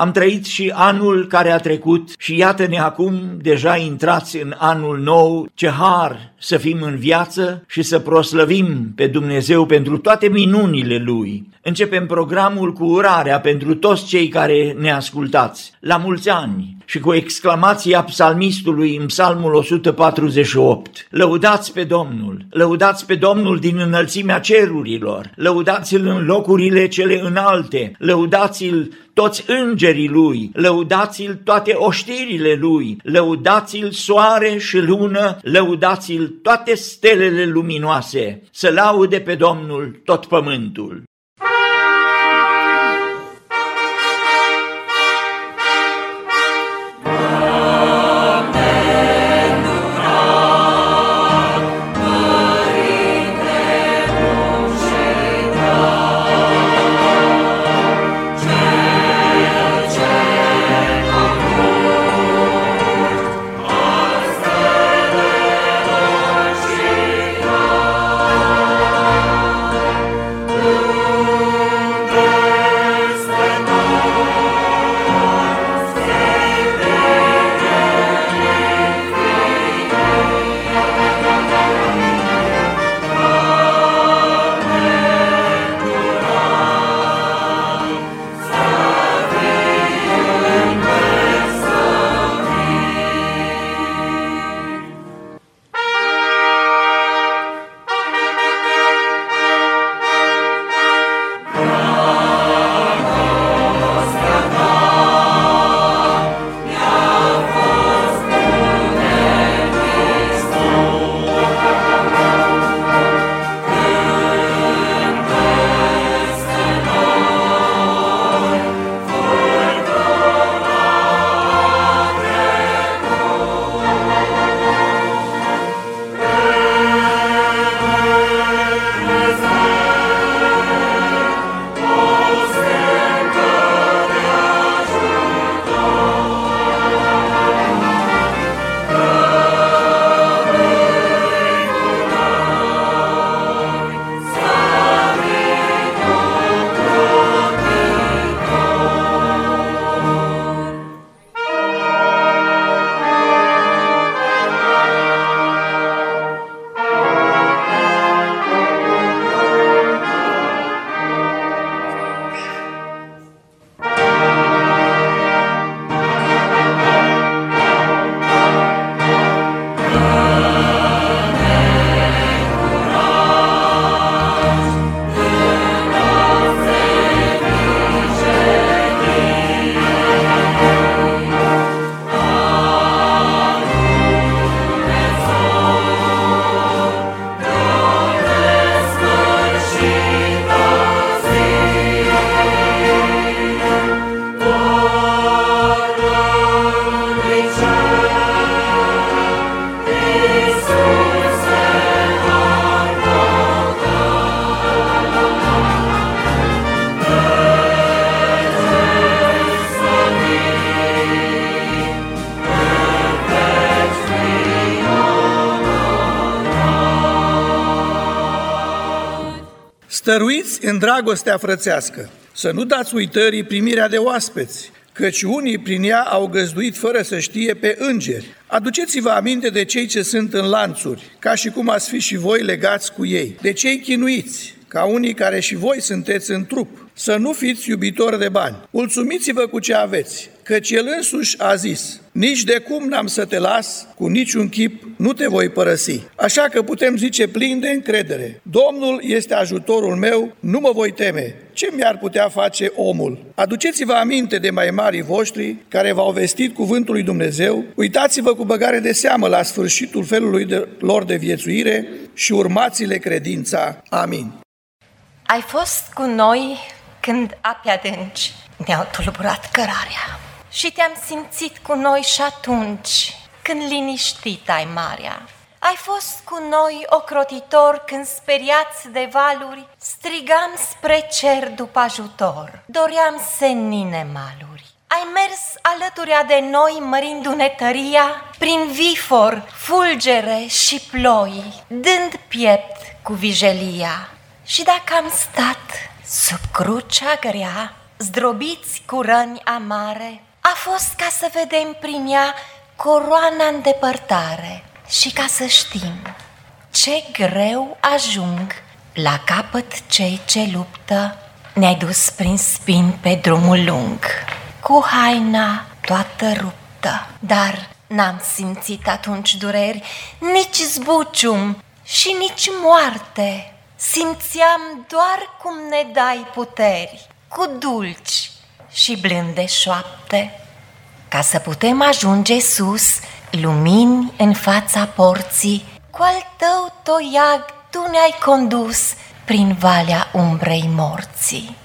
Am trăit și anul care a trecut și iată-ne acum deja intrați în anul nou, ce har să fim în viață și să proslăvim pe Dumnezeu pentru toate minunile Lui. Începem programul cu urarea pentru toți cei care ne ascultați. La mulți ani și cu exclamația psalmistului în psalmul 148. Lăudați pe Domnul, lăudați pe Domnul din înălțimea cerurilor, lăudați-L în locurile cele înalte, lăudați-L toți îngerii Lui, lăudați-L toate oștirile Lui, lăudați-L soare și lună, lăudați-L toate stelele luminoase, să laude pe Domnul tot pământul. Stăruiți în dragostea frățească, să nu dați uitării primirea de oaspeți, căci unii prin ea au găzduit fără să știe pe îngeri. Aduceți-vă aminte de cei ce sunt în lanțuri, ca și cum ați fi și voi legați cu ei, de cei chinuiți, ca unii care și voi sunteți în trup, să nu fiți iubitori de bani. Mulțumiți-vă cu ce aveți, căci El însuși a zis, nici de cum n-am să te las, cu niciun chip nu te voi părăsi. Așa că putem zice plin de încredere, Domnul este ajutorul meu, nu mă voi teme. Ce mi-ar putea face omul? Aduceți-vă aminte de mai marii voștri care v-au vestit cuvântul lui Dumnezeu, uitați-vă cu băgare de seamă la sfârșitul felului de, lor de viețuire și urmați-le credința. Amin. Ai fost cu noi când api adânci ne-au tulburat cărarea și te-am simțit cu noi și atunci când liniștit ai marea. Ai fost cu noi ocrotitor când speriați de valuri, strigam spre cer după ajutor, doream senine maluri. Ai mers alături de noi, mărindu-ne tăria, prin vifor, fulgere și ploi, dând piept cu vijelia. Și dacă am stat sub crucea grea, zdrobiți cu răni amare, a fost ca să vedem prin ea coroana în depărtare și ca să știm ce greu ajung la capăt cei ce luptă, ne-ai dus prin spin pe drumul lung, cu haina toată ruptă, dar n-am simțit atunci dureri, nici zbucium și nici moarte. Simțeam doar cum ne dai puteri, cu dulci și blânde șoapte, ca să putem ajunge sus, lumini în fața porții, cu al tău toiag tu ne-ai condus prin valea umbrei morții.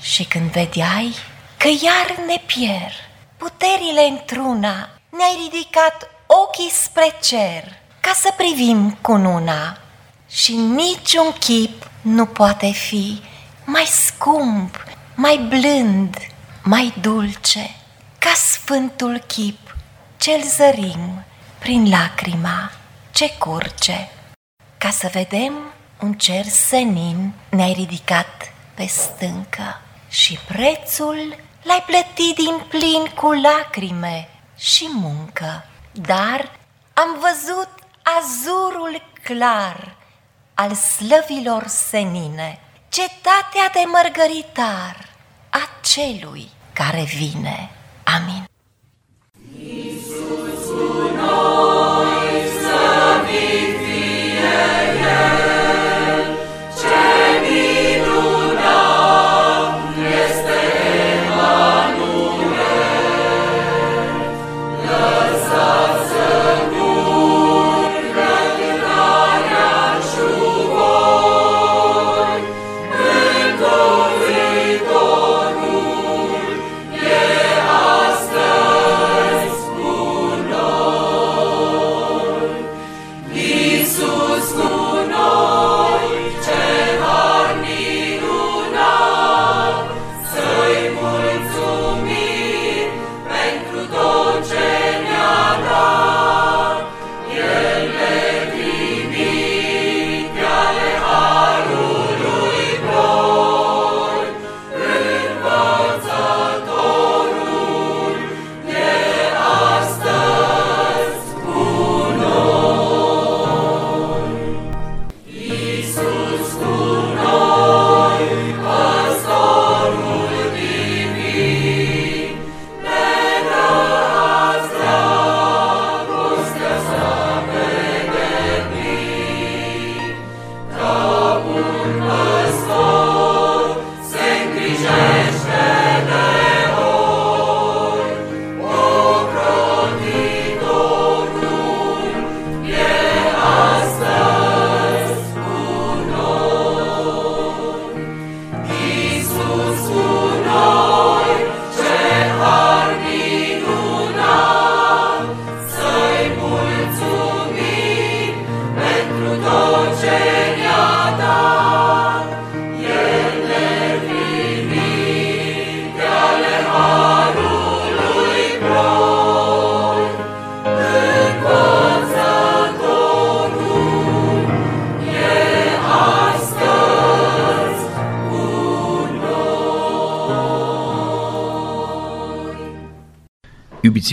Și când vedeai că iar ne pierd puterile într-una, ne-ai ridicat ochii spre cer ca să privim cu una și niciun chip nu poate fi mai scump, mai blând, mai dulce ca sfântul chip cel zărim prin lacrima ce curge. Ca să vedem un cer senin ne-ai ridicat pe stâncă și prețul l-ai plătit din plin cu lacrime și muncă. Dar am văzut azurul clar al slăvilor senine, cetatea de mărgăritar a celui care vine. Amin.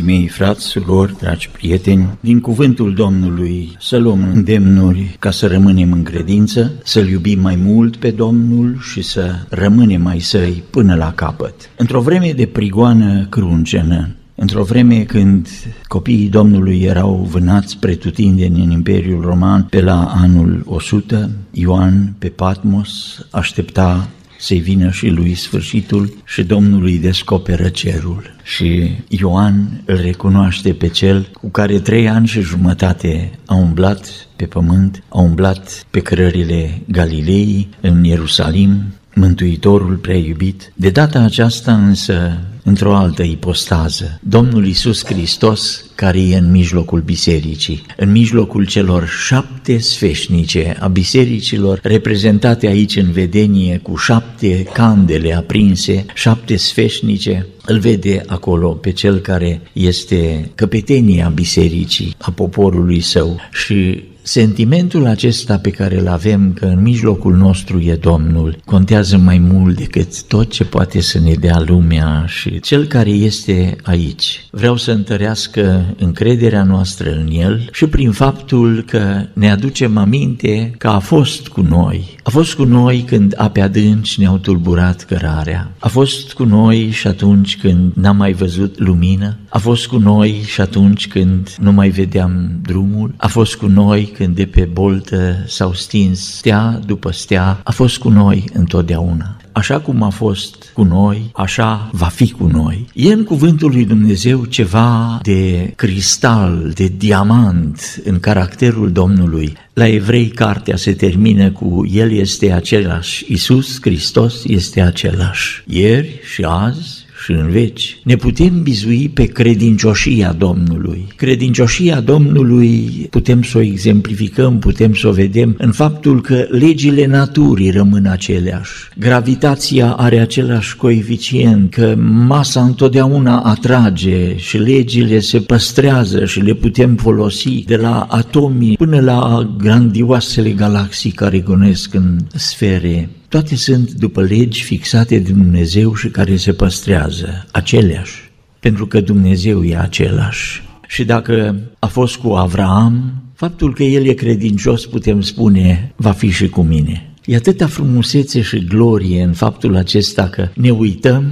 Mei, frați, surori, dragi prieteni, din cuvântul Domnului să luăm îndemnuri ca să rămânem în credință, să-L iubim mai mult pe Domnul și să rămânem mai săi până la capăt. Într-o vreme de prigoană cruncenă, Într-o vreme când copiii Domnului erau vânați pretutindeni în Imperiul Roman pe la anul 100, Ioan pe Patmos aștepta să-i vină și lui sfârșitul și Domnul îi descoperă cerul. Și Ioan îl recunoaște pe cel cu care trei ani și jumătate a umblat pe pământ, a umblat pe cărările Galilei, în Ierusalim, Mântuitorul prea iubit. De data aceasta însă, într-o altă ipostază, Domnul Isus Hristos, care e în mijlocul bisericii, în mijlocul celor șapte sfeșnice a bisericilor, reprezentate aici în vedenie cu șapte candele aprinse, șapte sfeșnice, îl vede acolo pe cel care este căpetenia bisericii, a poporului său și Sentimentul acesta pe care îl avem că în mijlocul nostru e Domnul contează mai mult decât tot ce poate să ne dea lumea și cel care este aici. Vreau să întărească încrederea noastră în El și prin faptul că ne aducem aminte că a fost cu noi. A fost cu noi când ape adânci ne-au tulburat cărarea. A fost cu noi și atunci când n-am mai văzut lumină. A fost cu noi și atunci când nu mai vedeam drumul. A fost cu noi când de pe boltă s-au stins stea după stea, a fost cu noi întotdeauna. Așa cum a fost cu noi, așa va fi cu noi. E în cuvântul lui Dumnezeu ceva de cristal, de diamant în caracterul Domnului. La evrei cartea se termină cu El este același, Isus Hristos este același, ieri și azi și în veci, ne putem bizui pe credincioșia Domnului. Credincioșia Domnului putem să o exemplificăm, putem să o vedem în faptul că legile naturii rămân aceleași. Gravitația are același coeficient, că masa întotdeauna atrage și legile se păstrează și le putem folosi de la atomii până la grandioasele galaxii care gonesc în sfere toate sunt după legi fixate de Dumnezeu și care se păstrează, aceleași, pentru că Dumnezeu e același. Și dacă a fost cu Avraam, faptul că el e credincios, putem spune, va fi și cu mine. E atâta frumusețe și glorie în faptul acesta că ne uităm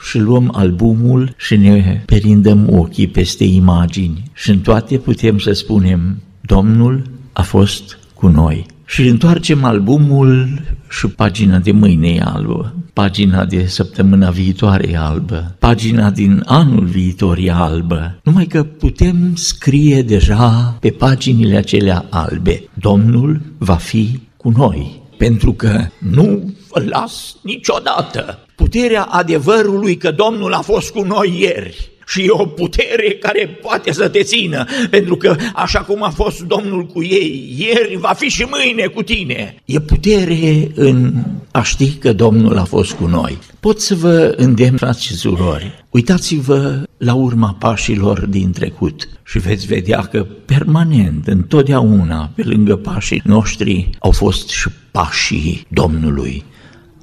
și luăm albumul și ne perindăm ochii peste imagini și în toate putem să spunem, Domnul a fost cu noi. Și întoarcem albumul și pagina de mâine e albă, pagina de săptămâna viitoare e albă, pagina din anul viitor e albă, numai că putem scrie deja pe paginile acelea albe, Domnul va fi cu noi, pentru că nu vă las niciodată. Puterea adevărului că Domnul a fost cu noi ieri, și e o putere care poate să te țină, pentru că așa cum a fost Domnul cu ei ieri, va fi și mâine cu tine. E putere în a ști că Domnul a fost cu noi. Pot să vă îndemn, frați și surori, uitați-vă la urma pașilor din trecut și veți vedea că permanent, întotdeauna, pe lângă pașii noștri, au fost și pașii Domnului.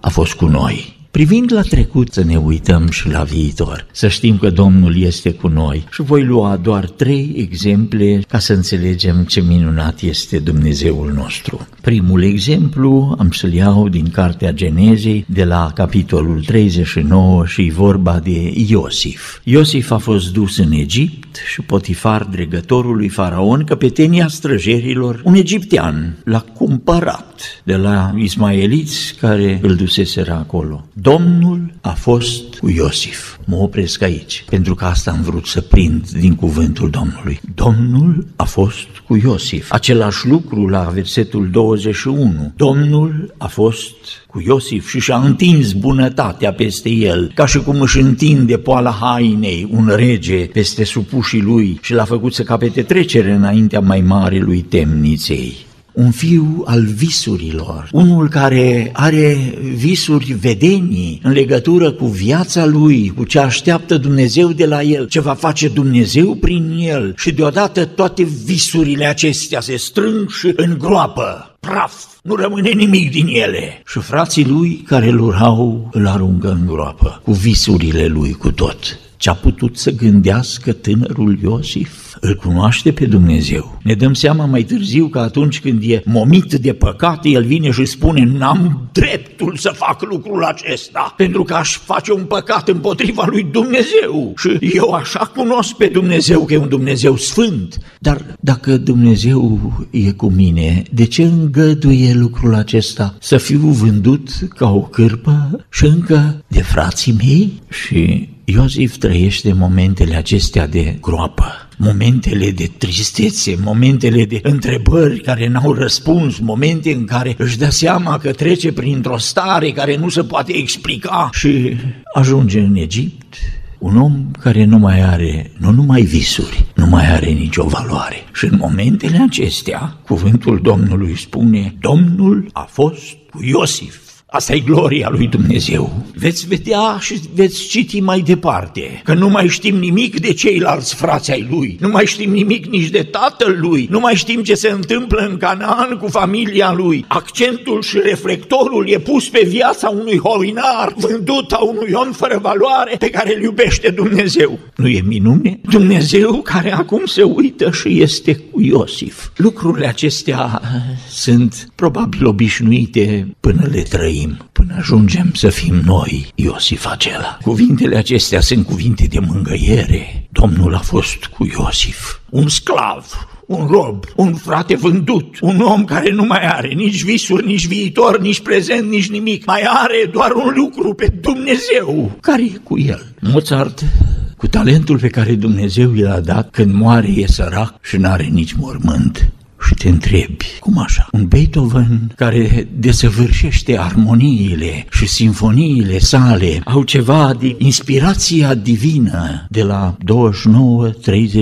A fost cu noi. Privind la trecut să ne uităm și la viitor, să știm că Domnul este cu noi și voi lua doar trei exemple ca să înțelegem ce minunat este Dumnezeul nostru. Primul exemplu am să-l iau din Cartea Genezei de la capitolul 39 și vorba de Iosif. Iosif a fost dus în Egipt și Potifar, dregătorul lui Faraon, căpetenia străjerilor, un egiptean, l-a cumpărat de la ismaeliți care îl duseseră acolo. Domnul a fost cu Iosif. Mă opresc aici, pentru că asta am vrut să prind din cuvântul Domnului. Domnul a fost cu Iosif. Același lucru la versetul 21. Domnul a fost cu Iosif și și-a întins bunătatea peste el, ca și cum își întinde poala hainei un rege peste supușii lui și l-a făcut să capete trecere înaintea mai mare lui temniței un fiu al visurilor, unul care are visuri vedenii în legătură cu viața lui, cu ce așteaptă Dumnezeu de la el, ce va face Dumnezeu prin el și deodată toate visurile acestea se strâng și îngroapă praf, nu rămâne nimic din ele. Și frații lui care îl urau îl aruncă în groapă, cu visurile lui cu tot. Ce a putut să gândească tânărul Iosif? îl cunoaște pe Dumnezeu. Ne dăm seama mai târziu că atunci când e momit de păcat, el vine și spune, n-am dreptul să fac lucrul acesta, pentru că aș face un păcat împotriva lui Dumnezeu. Și eu așa cunosc pe Dumnezeu că e un Dumnezeu sfânt. Dar dacă Dumnezeu e cu mine, de ce îngăduie lucrul acesta? Să fiu vândut ca o cârpă și încă de frații mei? Și Iosif trăiește momentele acestea de groapă, momentele de tristețe, momentele de întrebări care n-au răspuns, momente în care își dă seama că trece printr-o stare care nu se poate explica și ajunge în Egipt, un om care nu mai are, nu numai visuri, nu mai are nicio valoare. Și în momentele acestea, cuvântul Domnului spune, Domnul a fost cu Iosif Asta e gloria lui Dumnezeu. Veți vedea și veți citi mai departe că nu mai știm nimic de ceilalți frați ai lui, nu mai știm nimic nici de tatăl lui, nu mai știm ce se întâmplă în Canaan cu familia lui. Accentul și reflectorul e pus pe viața unui holinar vândut a unui om fără valoare pe care îl iubește Dumnezeu. Nu e minune? Dumnezeu care acum se uită și este cu Iosif. Lucrurile acestea sunt probabil obișnuite până le trăim trăim până ajungem să fim noi Iosif acela. Cuvintele acestea sunt cuvinte de mângăiere. Domnul a fost cu Iosif, un sclav, un rob, un frate vândut, un om care nu mai are nici visuri, nici viitor, nici prezent, nici nimic. Mai are doar un lucru pe Dumnezeu care e cu el. Mozart cu talentul pe care Dumnezeu i-l-a dat, când moare e sărac și n-are nici mormânt și te întrebi, cum așa? Un Beethoven care desăvârșește armoniile și sinfoniile sale au ceva de inspirația divină de la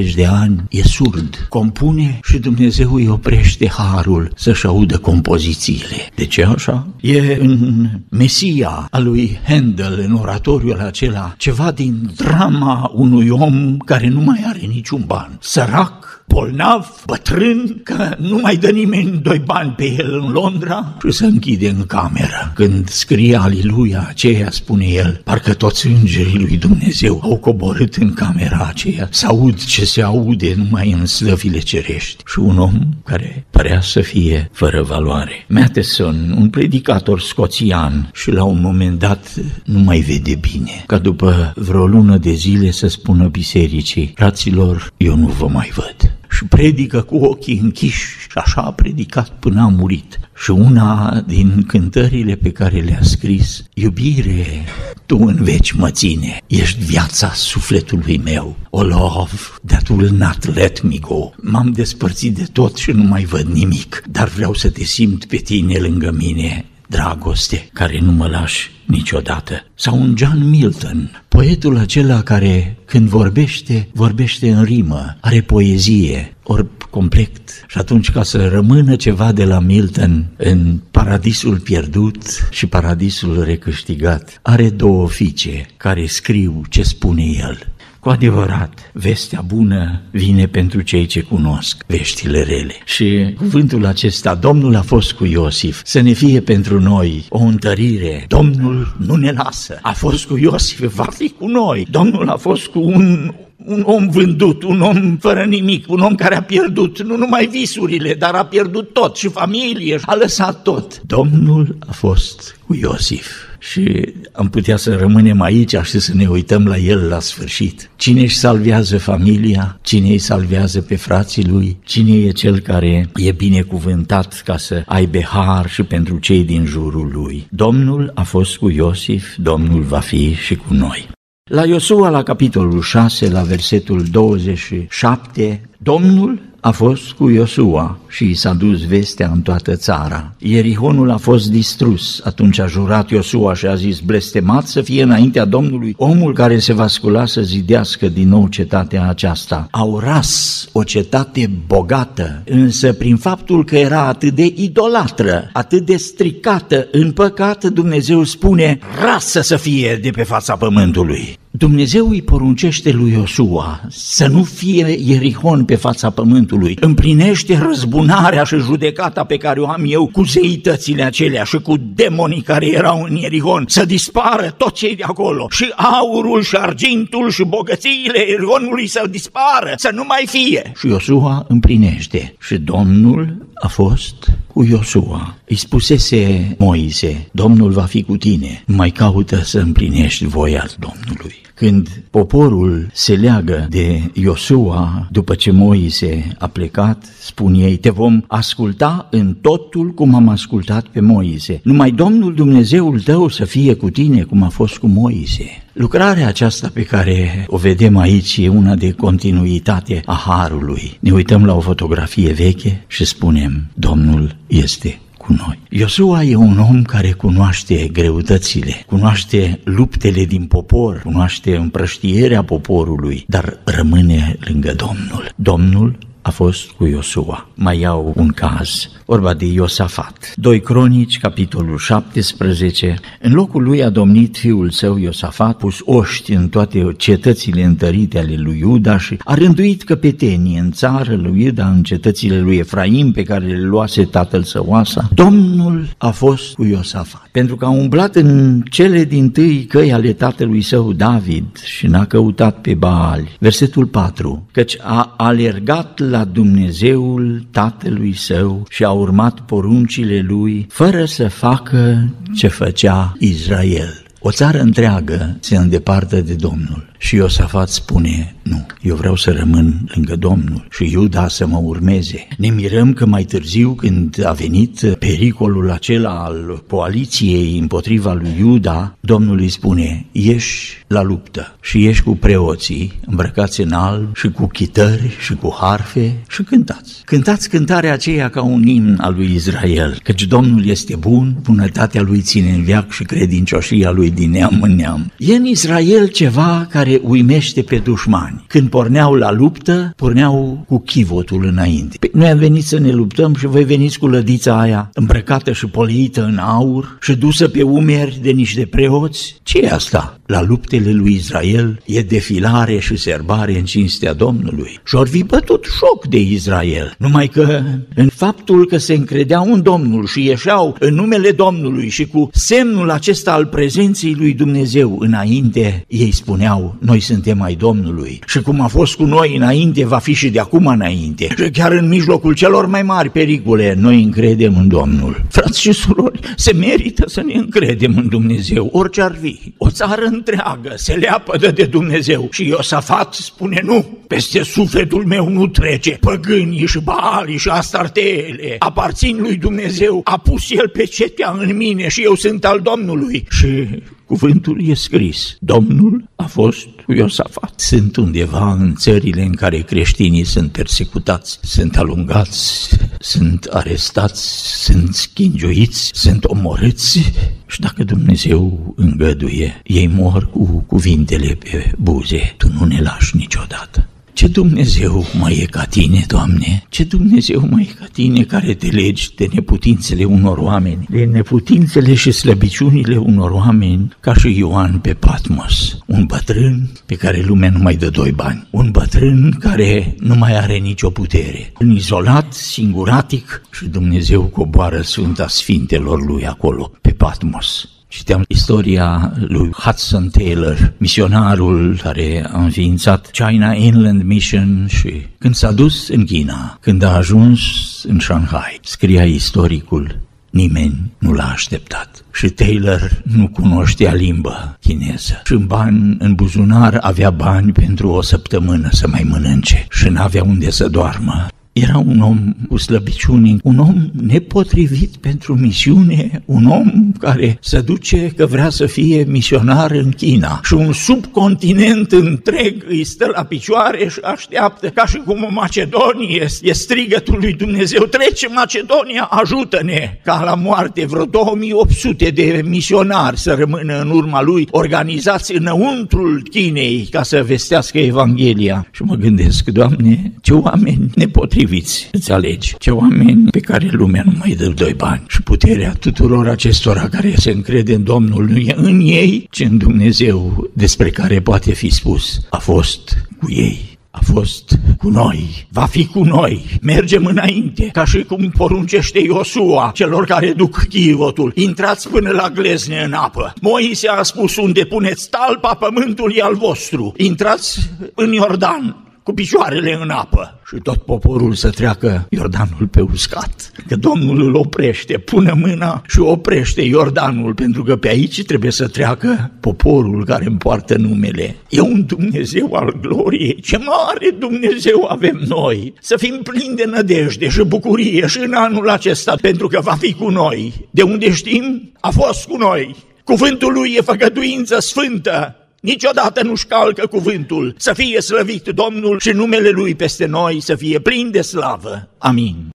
29-30 de ani, e surd, compune și Dumnezeu îi oprește harul să-și audă compozițiile. De ce așa? E în Mesia a lui Handel, în oratoriul acela, ceva din drama unui om care nu mai are niciun ban, sărac, bolnav, bătrân, că nu mai dă nimeni doi bani pe el în Londra și se închide în cameră. Când scrie Aliluia aceea, spune el, parcă toți îngerii lui Dumnezeu au coborât în camera aceea, să aud ce se aude numai în slăvile cerești. Și un om care părea să fie fără valoare. Matheson, un predicator scoțian și la un moment dat nu mai vede bine, ca după vreo lună de zile să spună bisericii, fraților, eu nu vă mai văd și predică cu ochii închiși și așa a predicat până a murit. Și una din cântările pe care le-a scris, iubire, tu în veci mă ține, ești viața sufletului meu. O love that will not let me go. M-am despărțit de tot și nu mai văd nimic, dar vreau să te simt pe tine lângă mine dragoste care nu mă lași niciodată. Sau un John Milton, poetul acela care când vorbește, vorbește în rimă, are poezie, ori complet. Și atunci ca să rămână ceva de la Milton în paradisul pierdut și paradisul recâștigat, are două fiice care scriu ce spune el. Cu adevărat, vestea bună vine pentru cei ce cunosc veștile rele. Și cuvântul acesta, Domnul a fost cu Iosif, să ne fie pentru noi o întărire. Domnul nu ne lasă, a fost cu Iosif, va fi cu noi. Domnul a fost cu un un om vândut, un om fără nimic, un om care a pierdut nu numai visurile, dar a pierdut tot și familie, a lăsat tot. Domnul a fost cu Iosif și am putea să rămânem aici și să ne uităm la el la sfârșit. Cine își salvează familia? Cine îi salvează pe frații lui? Cine e cel care e binecuvântat ca să aibă har și pentru cei din jurul lui? Domnul a fost cu Iosif, Domnul va fi și cu noi. La Iosua, la capitolul 6, la versetul 27, Domnul a fost cu Iosua și i s-a dus vestea în toată țara. Ierihonul a fost distrus. Atunci a jurat Iosua și a zis, blestemat să fie înaintea Domnului omul care se va scula să zidească din nou cetatea aceasta. Au ras o cetate bogată, însă prin faptul că era atât de idolatră, atât de stricată în păcat, Dumnezeu spune, rasă să fie de pe fața pământului. Dumnezeu îi poruncește lui Iosua să nu fie Ierihon pe fața pământului. Împlinește răzbunarea și judecata pe care o am eu cu zeitățile acelea și cu demonii care erau în Ierihon. Să dispară tot cei de acolo. Și aurul și argintul și bogățiile Ierihonului să dispară, să nu mai fie. Și Iosua împlinește. Și Domnul a fost cu Iosua. Îi spusese Moise, Domnul va fi cu tine, mai caută să împlinești voia Domnului. Când poporul se leagă de Iosua după ce Moise a plecat, spun ei, te vom asculta în totul cum am ascultat pe Moise. Numai Domnul Dumnezeul tău să fie cu tine cum a fost cu Moise. Lucrarea aceasta pe care o vedem aici e una de continuitate a Harului. Ne uităm la o fotografie veche și spunem, Domnul este cu noi. Iosua e un om care cunoaște greutățile, cunoaște luptele din popor, cunoaște împrăștierea poporului, dar rămâne lângă Domnul. Domnul a fost cu Iosua. Mai iau un caz, vorba de Iosafat. 2 Cronici, capitolul 17. În locul lui a domnit fiul său Iosafat, pus oști în toate cetățile întărite ale lui Iuda și a rânduit căpetenii în țară lui Iuda, în cetățile lui Efraim, pe care le luase tatăl său Asa. Domnul a fost cu Iosafat, pentru că a umblat în cele din tâi căi ale tatălui său David și n-a căutat pe Baal. Versetul 4. Căci a alergat la Dumnezeul tatălui său și a urmat poruncile lui, fără să facă ce făcea Israel. O țară întreagă se îndeparte de Domnul și Iosafat spune, nu, eu vreau să rămân lângă Domnul și Iuda să mă urmeze. Ne mirăm că mai târziu, când a venit pericolul acela al coaliției împotriva lui Iuda, Domnul îi spune, ieși la luptă și ieși cu preoții îmbrăcați în alb și cu chitări și cu harfe și cântați. Cântați cântarea aceea ca un imn al lui Israel, căci Domnul este bun, bunătatea lui ține în viac și credincioșia lui din neam în neam. E în Israel ceva care care uimește pe dușmani. Când porneau la luptă, porneau cu chivotul înainte. Păi noi am venit să ne luptăm și voi veniți cu lădița aia îmbrăcată și polită în aur și dusă pe umeri de niște preoți. ce e asta? La luptele lui Israel e defilare și serbare în cinstea Domnului. Și ori fi bătut șoc de Israel. Numai că în faptul că se încredeau în Domnul și ieșeau în numele Domnului și cu semnul acesta al prezenței lui Dumnezeu înainte, ei spuneau, noi suntem ai Domnului și cum a fost cu noi înainte, va fi și de acum înainte. Și chiar în mijlocul celor mai mari pericole, noi încredem în Domnul. Frați și surori, se merită să ne încredem în Dumnezeu, orice ar fi. O țară întreagă se leapădă de Dumnezeu și Iosafat spune nu, peste sufletul meu nu trece. Păgânii și Baalii și Astarteele aparțin lui Dumnezeu, a pus el pe cetea în mine și eu sunt al Domnului. Și Cuvântul e scris. Domnul a fost cu Iosafat. Sunt undeva în țările în care creștinii sunt persecutați, sunt alungați, sunt arestați, sunt schingiuiți, sunt omorâți și dacă Dumnezeu îngăduie, ei mor cu cuvintele pe buze. Tu nu ne lași niciodată. Ce Dumnezeu mai e ca tine, Doamne? Ce Dumnezeu mai e ca tine care te legi de neputințele unor oameni, de neputințele și slăbiciunile unor oameni, ca și Ioan pe Patmos, un bătrân pe care lumea nu mai dă doi bani, un bătrân care nu mai are nicio putere, în izolat, singuratic și Dumnezeu coboară Sfânta Sfintelor lui acolo, pe Patmos. Citeam istoria lui Hudson Taylor, misionarul care a înființat China Inland Mission și când s-a dus în China, când a ajuns în Shanghai, scria istoricul, nimeni nu l-a așteptat. Și Taylor nu cunoștea limba chineză. Și în bani, în buzunar, avea bani pentru o săptămână să mai mănânce și n-avea unde să doarmă. Era un om cu slăbiciuni, un om nepotrivit pentru misiune, un om care se duce că vrea să fie misionar în China și un subcontinent întreg îi stă la picioare și așteaptă ca și cum o Macedonie e strigătul lui Dumnezeu, trece Macedonia, ajută-ne! Ca la moarte vreo 2800 de misionari să rămână în urma lui, organizați înăuntrul Chinei ca să vestească Evanghelia. Și mă gândesc, Doamne, ce oameni nepotriviți potriviți îți alegi. Ce oameni pe care lumea nu mai dă doi bani. Și puterea tuturor acestora care se încrede în Domnul nu e în ei, ci în Dumnezeu despre care poate fi spus. A fost cu ei a fost cu noi, va fi cu noi, mergem înainte, ca și cum poruncește Iosua celor care duc chivotul, intrați până la glezne în apă. Moise a spus unde puneți talpa, pământul e al vostru, intrați în Iordan, cu picioarele în apă și tot poporul să treacă Iordanul pe uscat. Că Domnul îl oprește, pune mâna și oprește Iordanul, pentru că pe aici trebuie să treacă poporul care îmi poartă numele. E un Dumnezeu al gloriei. Ce mare Dumnezeu avem noi! Să fim plini de nădejde și bucurie și în anul acesta, pentru că va fi cu noi. De unde știm? A fost cu noi. Cuvântul lui e făgăduință sfântă, Niciodată nu-și calcă cuvântul, să fie slăvit Domnul și numele Lui peste noi să fie plin de slavă. Amin.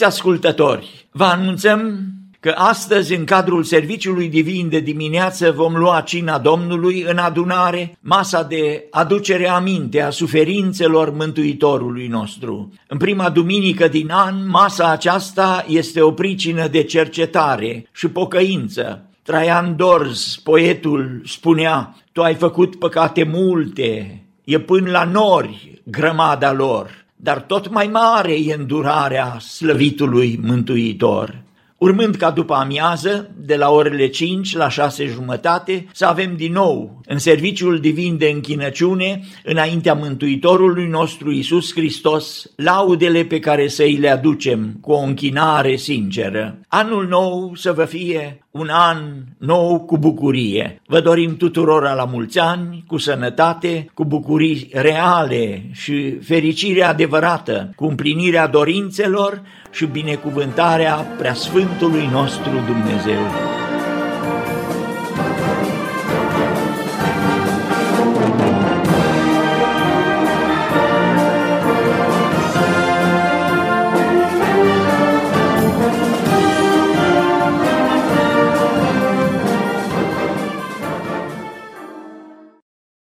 Iubiți ascultători, vă anunțăm că astăzi, în cadrul serviciului divin de dimineață, vom lua cina Domnului în adunare, masa de aducere aminte a suferințelor Mântuitorului nostru. În prima duminică din an, masa aceasta este o pricină de cercetare și pocăință. Traian Dorz, poetul, spunea, Tu ai făcut păcate multe, e până la nori grămada lor dar tot mai mare e îndurarea slăvitului Mântuitor. Urmând ca după amiază, de la orele 5 la 6 jumătate, să avem din nou în serviciul divin de închinăciune, înaintea Mântuitorului nostru Isus Hristos, laudele pe care să îi le aducem cu o închinare sinceră. Anul nou să vă fie un an nou cu bucurie. Vă dorim tuturor la mulți ani, cu sănătate, cu bucurii reale și fericire adevărată, cu împlinirea dorințelor și binecuvântarea preasfântului nostru Dumnezeu.